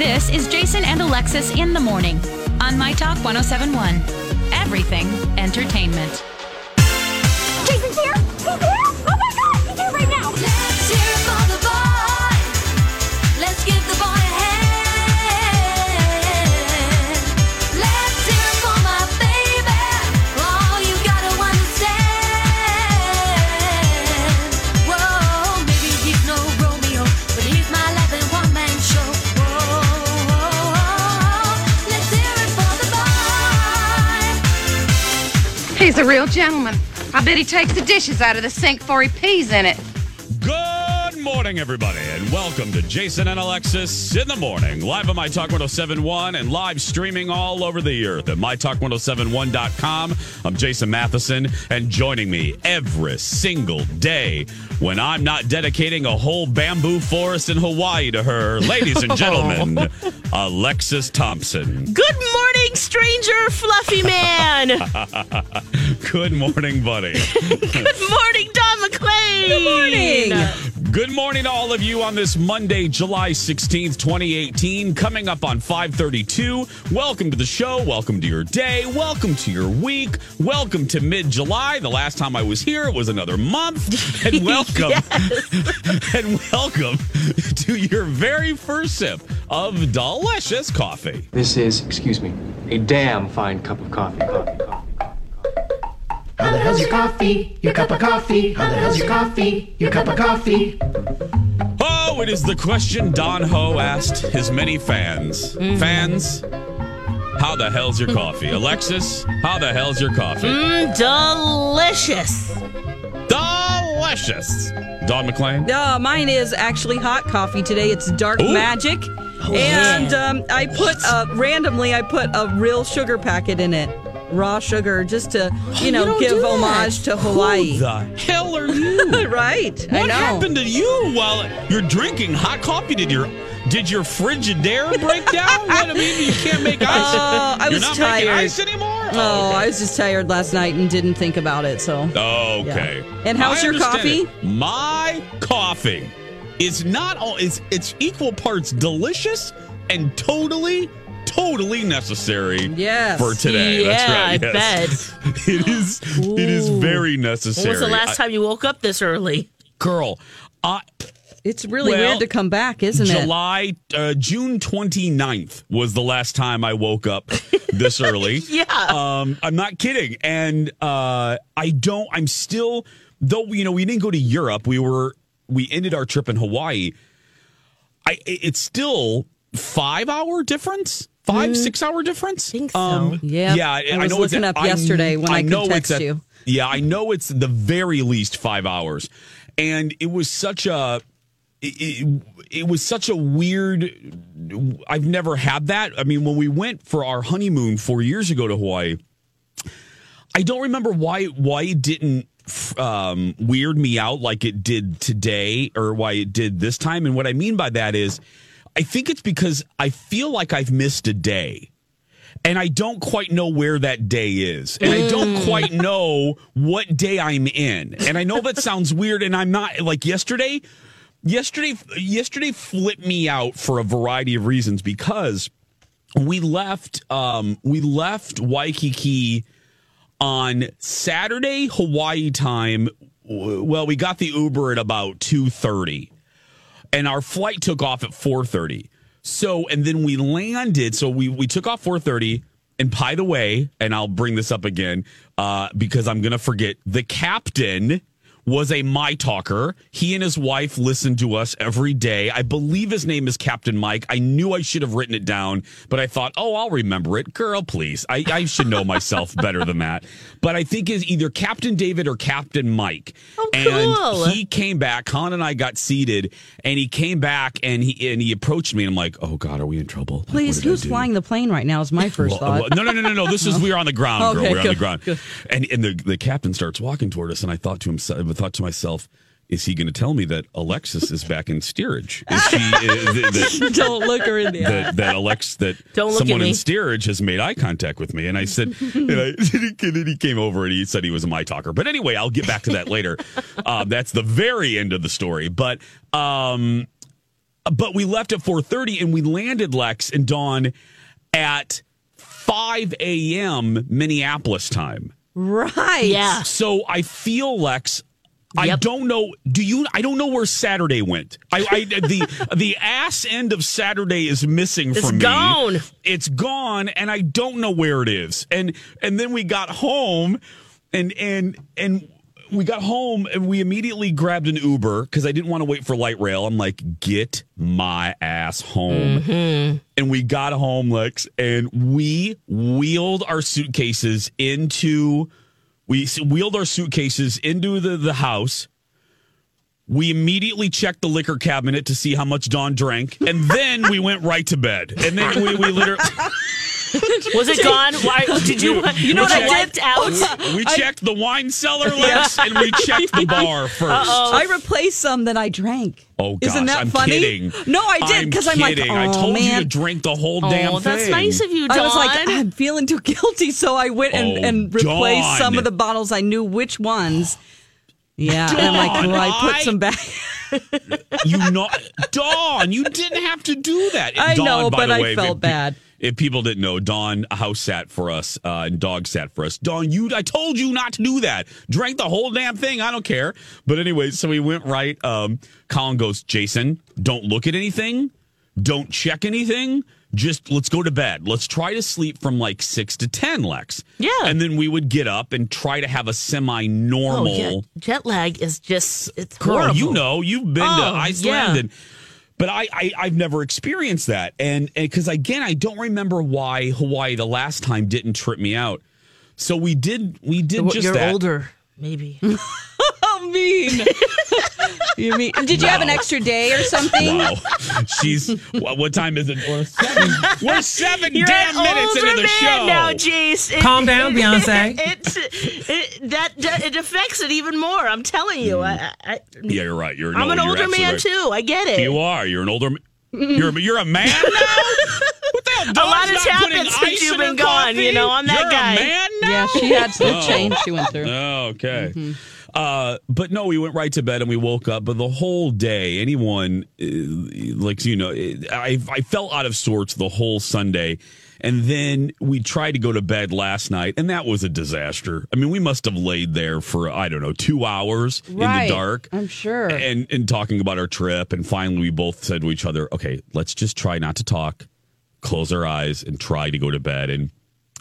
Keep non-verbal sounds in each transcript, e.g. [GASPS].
This is Jason and Alexis in the morning on My Talk 1071. Everything entertainment. Jason's here! Real gentleman. I bet he takes the dishes out of the sink before he pees in it. Good morning, everybody, and welcome to Jason and Alexis in the morning, live on My Talk 1071 and live streaming all over the earth at MyTalk1071.com. I'm Jason Matheson, and joining me every single day when I'm not dedicating a whole bamboo forest in Hawaii to her, ladies and [LAUGHS] gentlemen, Alexis Thompson. Good morning, stranger fluffy man. [LAUGHS] Good morning, buddy. [LAUGHS] Good morning, Dawn McClain. Good morning. Good morning to all of you on this Monday, July 16th, 2018. Coming up on 532. Welcome to the show. Welcome to your day. Welcome to your week. Welcome to mid-July. The last time I was here, it was another month. [LAUGHS] And welcome. [LAUGHS] and welcome to your very first sip of delicious coffee. This is, excuse me, a damn fine cup of coffee. Coffee, coffee, coffee. How the hell's your coffee? Your cup of coffee? How the hell's your coffee? Your cup of coffee? Oh, it is the question Don Ho asked his many fans. Fans, how the hell's your coffee? [LAUGHS] Alexis, how the hell's your coffee? Mm, delicious. Delicious. Dawn McClain? Uh, mine is actually hot coffee today. It's dark Ooh. magic. and um, I put uh, randomly, I put a real sugar packet in it, raw sugar, just to you know don't give homage to Hawaii. Who the hell are you? [LAUGHS] right? What happened to you while you're drinking hot coffee? Did your did your Frigidaire break down? What I mean, you can't make ice. Uh, I was not making tired. ice anymore. Oh, okay. I was just tired last night and didn't think about it. So Okay. Yeah. And how's I your coffee? it. My coffee is not all. It's it's equal parts delicious and totally. Totally necessary Yes. for today. Yeah, I That's right. Yes. [LAUGHS] it is. It is Ooh. very necessary. When was the last I- time you woke up this early? girl? I it's really Well, weird to come back, isn't it? July, uh, June 29th was the last time I woke up this [LAUGHS] early. Yeah. Um, I'm not kidding. And uh, I don't, I'm still, though, you know, we didn't go to Europe. We were, we ended our trip in Hawaii. I, it's still five hour difference. Five, six hour difference. Mm. think so. Um, Yeah. yeah. I I, was know looking at- up yesterday when I could know text it's at- you. Yeah, I know it's the very least five hours, and it was such a it, it, it was such a weird i've never had that i mean when we went for our honeymoon four years ago to hawaii i don't remember why why it didn't um, weird me out like it did today or why it did this time and what i mean by that is i think it's because i feel like i've missed a day and I don't quite know where that day is. And I don't quite know what day I'm in. And I know that sounds weird and I'm not like yesterday yesterday yesterday flipped me out for a variety of reasons because we left um we left Waikiki on Saturday Hawaii time well we got the Uber at about 2:30 and our flight took off at 4:30 So and then we landed. So we we took off 4:30. And by the way, and I'll bring this up again uh, because I'm gonna forget. The captain was a my talker. He and his wife listen to us every day. I believe his name is Captain Mike. I knew I should have written it down, but I thought, oh, I'll remember it. Girl, please. I, I should know myself better than that. But I think is either Captain David or Captain Mike. Oh, cool. and he came back. Con and I got seated, and he came back and he and he approached me, and I'm like, oh God, are we in trouble? Please, who's flying the plane right now? Is my [LAUGHS] first Well, thought. well, no, no, no, no, no. This is [LAUGHS] we are on the ground, girl. Okay, We're on the ground, good. and and the the captain starts walking toward us, and I thought to himself, thought to myself, is he going to tell me that Alexis is back in steerage? Is she uh, that, that, [LAUGHS] Don't look her in the eye. that, that Alex that [LAUGHS] Don't someone in steerage has made eye contact with me, and I said, and, I, [LAUGHS] and he came over and he said he was a my talker. But anyway, I'll get back to that later. Uh, that's the very end of the story, but. um but we left at 4.30 and we landed lex and dawn at 5 a.m minneapolis time Right. Yeah. so i feel lex I Yep. don't know. Do you? I don't know where Saturday went. I, I the the ass end of Saturday is missing It's from me. It's gone. It's gone, and I don't know where it is. And and then we got home, and and and we got home, and we immediately grabbed an Uber because I didn't want to wait for light rail. I'm like, get my ass home. Mm-hmm. And we got home, Lex, and we wheeled our suitcases into we wheeled our suitcases into the, the house. We immediately checked the liquor cabinet to see how much Dawn drank, and then we went right to bed. And then we, we literally [LAUGHS] Was it gone? Why [LAUGHS] did you? You know what what I I wiped out? we checked the wine cellar, Lex, and we checked the [LAUGHS] bar 1st I replaced some that I drank. Oh gosh, Isn't that I'm funny? kidding. No, I did because I'm, like, kidding. oh, I told you to drink the whole oh, damn Oh, thing. that's nice of you, Dawn. I was like, I'm feeling too guilty, so I went and, Oh, and replaced Dawn. some of the bottles. I knew which ones. Yeah, and I'm like, well, I put I- some back. you not Dawn, you didn't have to do that. I Dawn, know, but I way, felt if, pe- bad. If people didn't know, Dawn house sat for us uh, and dog sat for us. Dawn, you I told you not to do that. Drank the whole damn thing. I don't care. But anyway, so we went right. Um, Colin goes, Jason, don't look at anything. Don't check anything. Just let's go to bed. Let's try to sleep from like six to ten, Lex. Yeah. And then we would get up and try to have a semi Oh, normal. jet, jet lag is just it's Girl, horrible. you know, you've been to Oh, Iceland, yeah. and but I, I I've never experienced that, and because again, I don't remember why Hawaii the last time didn't trip me out. So we did we did You're that. older, maybe. [LAUGHS] Oh, mean. you mean? Did you have an extra day or something? Wow, she's what, what time is it? We're seven, we're 7 You're damn an minutes older into the man show. now, Jace. It- Calm down, it- [LAUGHS] Beyonce. It, it, that, that it affects it even more. I'm telling you. Mm. I, I, yeah, you're right. You're I'm an older man right. too. I get it. You are. You're an older. ma- You're you're a man [LAUGHS] now. What the hell? a lot Dawn's has happened since you've been gone. coffee? You know, I'm that You're guy. A man now? Yeah, she had some Oh. change she went through. Oh, okay. Uh, but no, we went right to bed and we woke up. But the whole day, anyone uh, like you know, I I felt out of sorts the whole Sunday, and then we tried to go to bed last night, and that was a disaster. I mean, we must have laid there for I don't know two hours in the dark. I'm sure. And and talking about our trip, and finally we both said to each other, "Okay, let's just try not to talk, close our eyes, and try to go to bed." And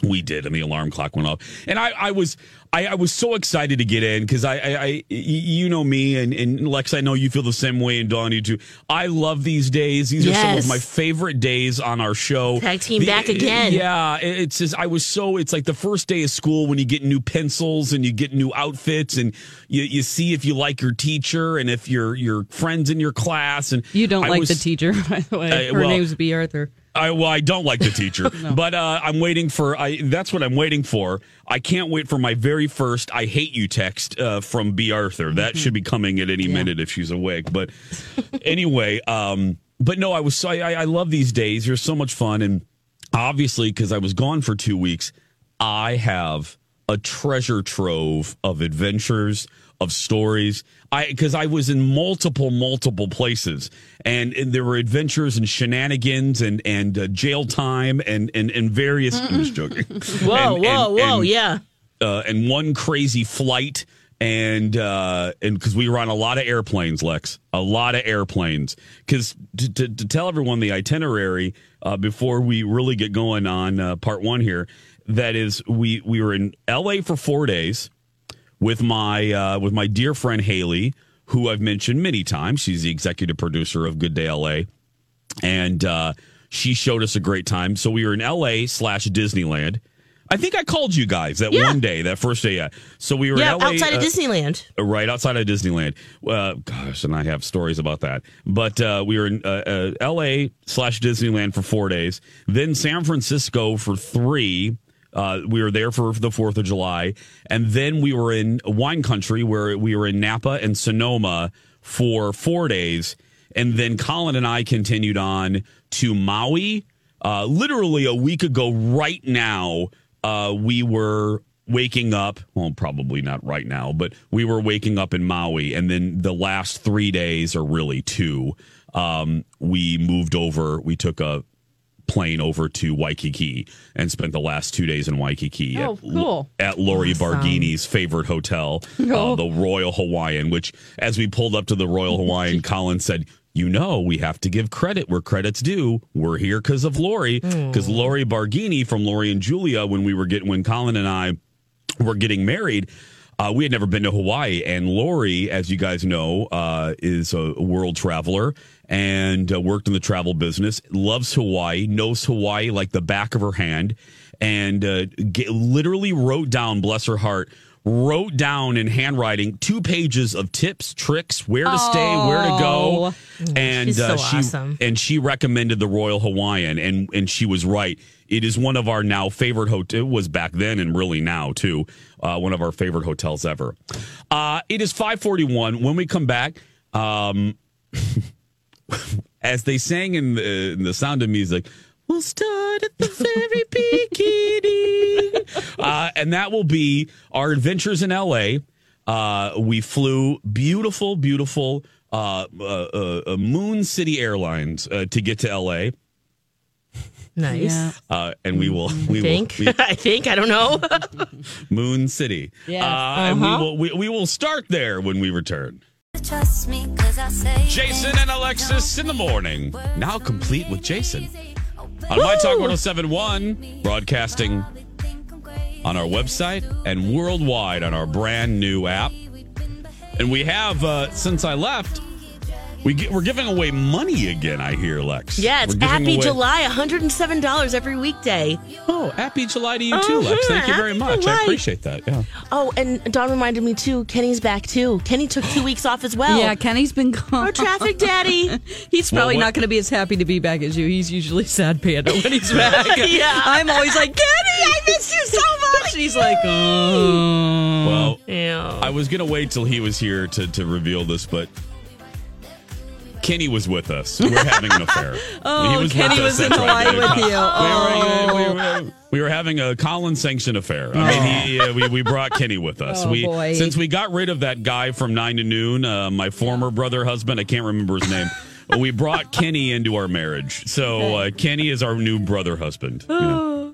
we did, and the alarm clock went off. And I, I was, I, I was so excited to get in because I I you know me, and, and Lex, I know you feel the same way, and Dawn, you too. I love these days. These are some of my favorite days on our show. Tag team The- back again. Yeah, it's just I was so. It's like the first day of school when you get new pencils and you get new outfits, and you, you see if you like your teacher and if your your friends in your class. And You don't I like was- the teacher, [LAUGHS] by the way. Uh, Her well- name's B. Arthur. I well, I don't like the teacher, [LAUGHS] but uh, I'm waiting for. I that's what I'm waiting for. I can't wait for my very first "I hate you" text uh, from B. Arthur. That should be coming at any minute if she's awake. But anyway, um, but no, I was. so- I, I I love these days. They're so much fun, and obviously because I was gone for two weeks, I have a treasure trove of adventures of stories. I because I was in multiple multiple places, and, and there were adventures and shenanigans and and uh, jail time and and and various. I'm just joking. [LAUGHS] Whoa, And- whoa, and- whoa! yeah. uh, and one crazy flight and uh, and because we were on a lot of airplanes, Lex, a lot of airplanes. Because to, to, to tell everyone the itinerary uh, before we really get going on uh, part one here, that is, we we were in L.A. for four days with my uh, with my dear friend Haley, who I've mentioned many times. She's the executive producer of Good Day LA, and uh, she showed us a great time. So we were in LA slash Disneyland. I think I called you guys that Yeah. one day, that first day. Yeah. So we were Yeah, in LA, outside of uh, Disneyland. right outside of Disneyland. Uh, gosh, and I have stories about that. But uh, we were in uh, uh, L.A. slash Disneyland for four days, then San Francisco for three. Uh, we were there for the Fourth of July, and then we were in wine country where we were in Napa and Sonoma for four days, and then Colin and I continued on to Maui. Uh, literally a week ago, right now, uh, we were waking up. Well, probably not right now, but we were waking up in Maui, and then the last three days, or really two, um, we moved over. We took a plane over to Waikiki and spent the last two days in Waikiki Oh, at, cool. at Lori Barghini's favorite hotel, uh, the Royal Hawaiian. Which, as we pulled up to the Royal Hawaiian, [LAUGHS] Colin said. You know, we have to give credit where credit's due. We're here because of Lori, because Lori Barghini from Lori and Julia, when we were getting, when Colin and I were getting married, uh, we had never been to Hawaii. And Lori, as you guys know, uh, is a world traveler and uh, worked in the travel business, loves Hawaii, knows Hawaii like the back of her hand, and uh, get, literally wrote down, bless her heart, wrote down in handwriting two pages of tips, tricks, where to stay, where to go, and She's uh, she awesome. and she recommended the Royal Hawaiian, and and she was right. It is one of our now favorite hotel. It was back then, and really now too, uh, one of our favorite hotels ever. Uh, it is five forty one. When we come back, um, [LAUGHS] [LAUGHS] as they sang in the, in the Sound of Music. We'll start at the very [LAUGHS] beginning. Uh, and that will be our adventures in LA. Uh, we flew beautiful, beautiful uh, uh, uh, uh, Moon City Airlines uh, to get to LA. Nice. Uh, and we will, we I think. will, [LAUGHS] I think. I don't know. Moon City. Yeah. Uh, And we Uh-huh. will, we, we will start there when we return. Trust me, cause I say Jason and Alexis in the morning. Now complete with Jason. On My Talk 1071, broadcasting on our website and worldwide on our brand new app. And we have, uh, since I left, we get, we're giving away money again, I hear, Lex. Yeah, it's We're Happy away- July, $107 every weekday. Oh, happy July to you too, Uh-huh, Lex. Thank you very happy much. July. I appreciate that. Yeah. Oh, and Dawn reminded me too, Kenny's back too. Kenny took two [GASPS] weeks off as well. Yeah, Kenny's been gone. Our traffic daddy. [LAUGHS] He's probably what- not going to be as happy to be back as you. He's usually sad panda when he's back. [LAUGHS] Yeah. I'm always like, Kenny, I miss you so much. [LAUGHS] He's like, oh. Well, Yeah. I was going to wait till he was here to, to reveal this, but Kenny was with us. We're having an affair. [LAUGHS] Oh, Kenny was in Hawaii right. with you. We, Oh. were, we, were, we were having a Colin sanctioned affair. I mean, he, uh, we, we brought Kenny with us. Oh, we boy. Since we got rid of that guy from 9 to noon, uh, my former brother husband, I can't remember his name. We brought Kenny into our marriage. So uh, Kenny is our new brother husband. you know.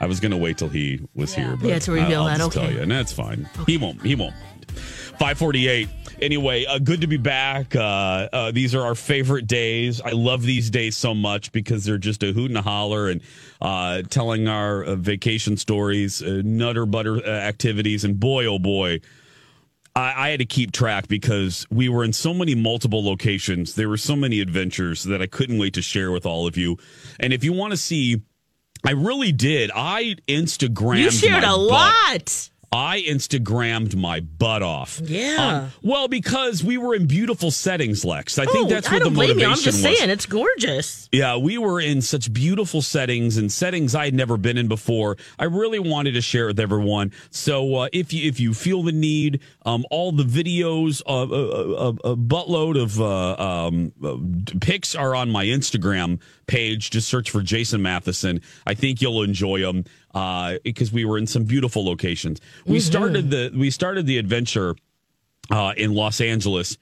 I was going to wait till he was here. But Yeah, to reveal I'll that, just okay. Tell you, and that's fine. He won't. He won't. 548. Anyway, uh, good to be back. Uh, uh, these are our favorite days. I love these days so much because they're just a hoot and a holler and uh, telling our uh, vacation stories, uh, nutter butter uh, activities. And boy, oh boy, I, I had to keep track because we were in so many multiple locations. There were so many adventures that I couldn't wait to share with all of you. And if you want to see, I really did. I Instagrammed. You shared a butt- lot. I Instagrammed my butt off. Yeah. Um, well, because we were in beautiful settings, Lex. I think Oh, that's what the motivation you. I'm just was. saying, it's gorgeous. Yeah, we were in such beautiful settings and settings I had never been in before. I really wanted to share it with everyone. So uh, if you if you feel the need, um, all the videos, uh, a, a, a buttload of uh, um, uh, pics are on my Instagram page. Just search for Jason Matheson. I think you'll enjoy them uh, because we were in some beautiful locations. We started the we started the adventure uh, in Los Angeles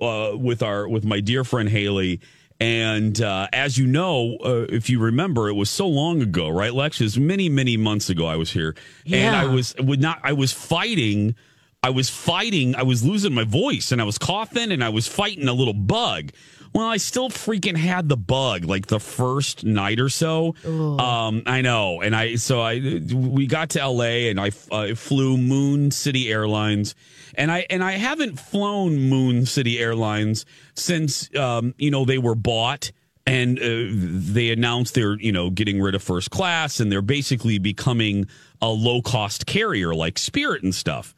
uh, with our with my dear friend Haley. And uh, as you know, uh, if you remember, it was so long ago, right, Lex? It was many, many months ago. I was here, and I was would not. I was fighting I was fighting, I was losing my voice and I was coughing and I was fighting a little bug. Well, I still freaking had the bug like the first night or so. Um, I know, and I so I we got to L.A. and I uh, flew Moon City Airlines, and I and I haven't flown Moon City Airlines since um, you know they were bought and uh, they announced they're you know getting rid of first class and they're basically becoming a low cost carrier like Spirit and stuff.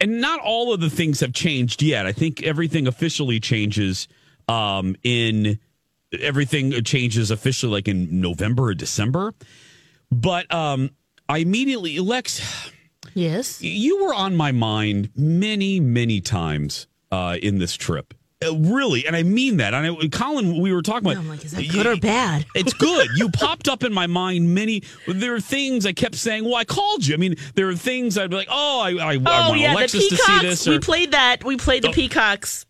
And not all of the things have changed yet. I think everything officially changes um, in everything changes officially like in November or December. But um, I immediately, Lex, Yes. you were on my mind many, many times uh, in this trip. Uh, really, and I mean that. And I, Colin, we were talking about. I'm like, is that good or bad? [LAUGHS] It's good. You popped up in my mind many. There are things I kept saying. Well, I called you. I mean, there are things I'd be like, oh, I, I, I Oh want yeah, Alexis the to see peacocks. this. we played that. We played the Oh. peacocks.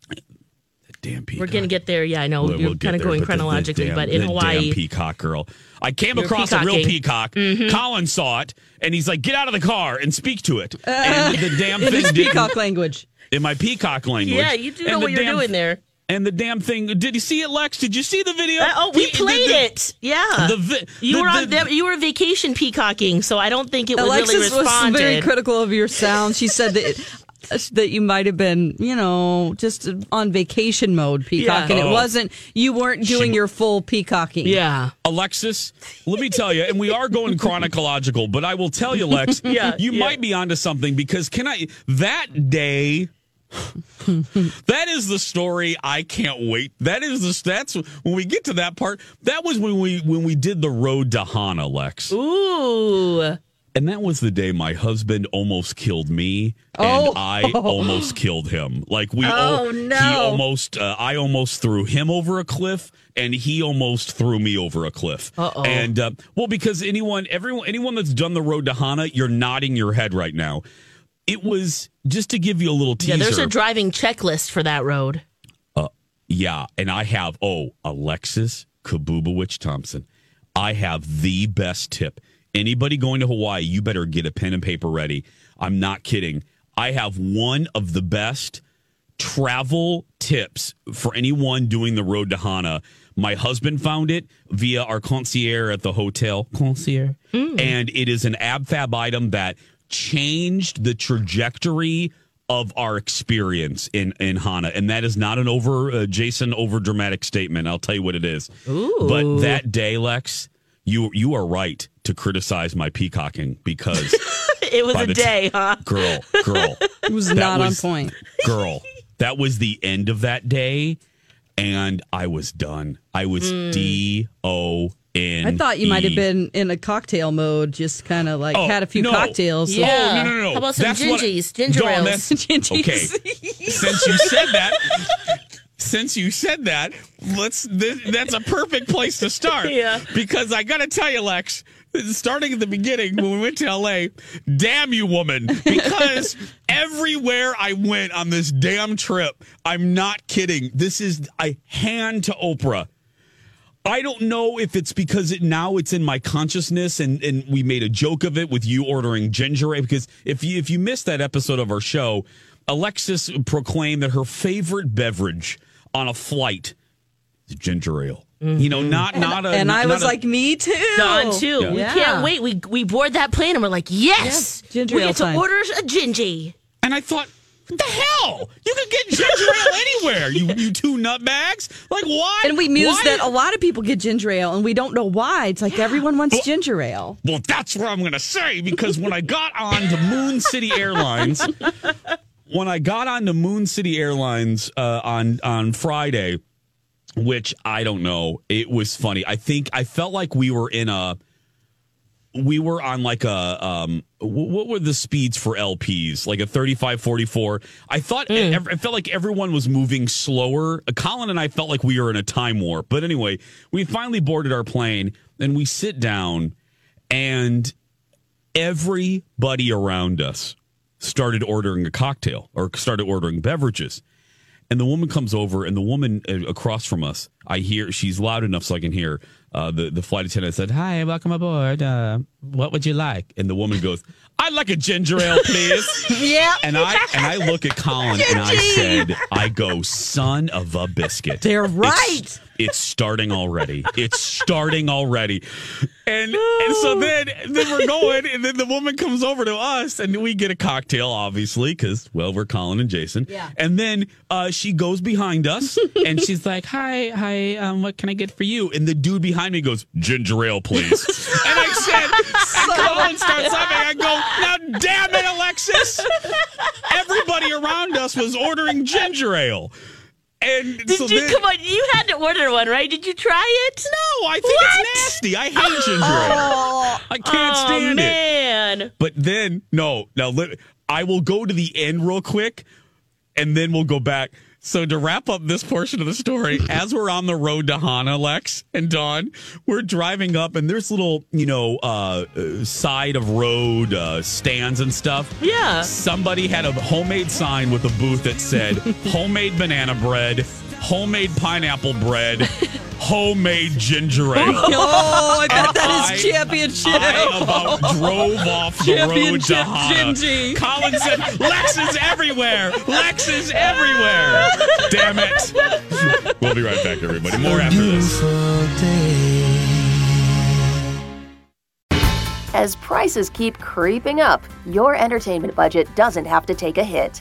damn peacock. We're gonna get there. Yeah, I know We'll- you're we'll kind of going but the- the chronologically, damn- but in the Hawaii, damn peacock girl. I came You're across a real peacocking. Mm-hmm. peacock. Colin saw it, and he's like, "Get out of the car and speak to it." and [LAUGHS] the damn thing peacock language. In my peacock language. yeah, you do know what you're doing there. And the damn thing. Did you see it, Lex? Did you see the video? Uh, oh, we The- the- played the- it. Yeah, the vi- you the- were on. the- them- you were vacation peacocking, so I don't think it would Alexis really was very critical of your sound. She said that [LAUGHS] that you might have been, you know, just on vacation mode peacocking. Yeah. It Oh. wasn't. You weren't doing She- your full peacocking. yeah, Alexis, let me tell you, and we are going chronological, but I will tell you, Lex, [LAUGHS] Yeah, you yeah. might be onto something because can I that day [LAUGHS] that is the story I can't wait. That is the that's when we get to that part. That was when we when we did the road to Hana, Lex. ooh, And that was the day my husband almost killed me, Oh. and I [LAUGHS] almost killed him. Like we, Oh, no. he almost, uh, I almost threw him over a cliff, and he almost threw me over a cliff. Uh-oh. And uh, well, because anyone, everyone, anyone that's done the road to Hana, you're nodding your head right now. It was just to give you a little teaser. yeah. There's a driving checklist for that road. Uh, yeah, and I have oh Alexis Kabubowicz Thompson. I have the best tip. Anybody going to Hawaii, you better get a pen and paper ready. I'm not kidding. I have one of the best travel tips for anyone doing the road to Hana. My husband found it via our concierge at the hotel. Concierge. Mm. And it is an ab fab item that changed the trajectory of our experience in in Hana, and that is not an over uh, Jason over dramatic statement. I'll tell you what it is. But that day, Lex, you you are right to criticize my peacocking because [LAUGHS] It was a the t- day, huh? girl, girl, [LAUGHS] It was not was- on point. girl, that was the end of that day, and I was done. I was D O N. I thought you might have been in a cocktail mode, just kind of like Oh, had a few no. cocktails. Yeah. Oh, no, no, no. How about some That's what I- gingies, ginger Dawn, ales? [LAUGHS] Gingies. Okay. Since you said that, [LAUGHS] since you said that, let's. Th- that's a perfect place to start. [LAUGHS] Yeah. Because I got to tell you, Lex, starting at the beginning when we went to L.A., damn you, woman, because everywhere I went on this damn trip, I'm not kidding. This is a hand to Oprah. I don't know if it's because it now it's in my consciousness and, and we made a joke of it with you ordering ginger ale because if you if you missed that episode of our show, Alexis proclaimed that her favorite beverage on a flight is ginger ale. You know, mm-hmm. not not a and I not was a- like, me too. Dawn too. Yeah. We Yeah. can't wait. We we board that plane and we're like, yes, Yes, ginger we ale get to time. order a gingy. and I thought, what the hell? You can get ginger ale anywhere. You you two nutbags. Like why? And we mused why- that a lot of people get ginger ale, and we don't know why. It's like everyone wants ginger ale. Well, that's what I'm going to say because when I got on to Moon City Airlines, when I got on to Moon City Airlines uh, on on Friday, which I don't know, it was funny. I think I felt like we were in a we were on like a um what were the speeds for LPs like a 35 44 I thought it, ev- it felt like everyone was moving slower. Colin and I felt like we were in a time warp. But anyway we finally boarded our plane and we sit down and everybody around us started ordering a cocktail or started ordering beverages. And the woman comes over and the woman uh, across from us i hear she's loud enough so i can hear uh, the the flight attendant said, "Hi, welcome aboard. Uh, what would you like?" And the woman goes, "I'd like a ginger ale, please." [LAUGHS] yeah. And I and I look at Colin and I said, "I go, son of a biscuit." They're It's- right. It's, starting already. It's starting already. And and so then then we're going, and then the woman comes over to us, and we get a cocktail, obviously, because well, we're Colin and Jason. Yeah. And then uh, she goes behind us, and she's like, "Hi, hi, um, what can I get for you?" And the dude behind me goes, "Ginger ale, please." [LAUGHS] and I said, and Colin starts laughing. I go, "Now, damn it, Alexis!" Everybody around us was ordering ginger ale. And Did so you then, come on? You had to order one, right? Did you try it? No, I think it's nasty. I hate ginger ale. Oh. I can't oh, stand it. man. But then, no, now let, I will go to the end real quick, and then we'll go back. So to wrap up this portion of the story, as we're on the road to Hana, Lex and Dawn, we're driving up, and there's little, you know, uh, side of road uh, stands and stuff. Yeah. Somebody had a homemade sign with a booth that said [LAUGHS] "homemade banana bread, homemade pineapple bread, [LAUGHS] homemade ginger ale." Oh, I bet that is championship. I about drove off the road to Championship Hana. Gingy. Colin said, Lex is everywhere. Lex is everywhere. Damn it. We'll be right back, everybody. More after this. As prices keep creeping up, your entertainment budget doesn't have to take a hit.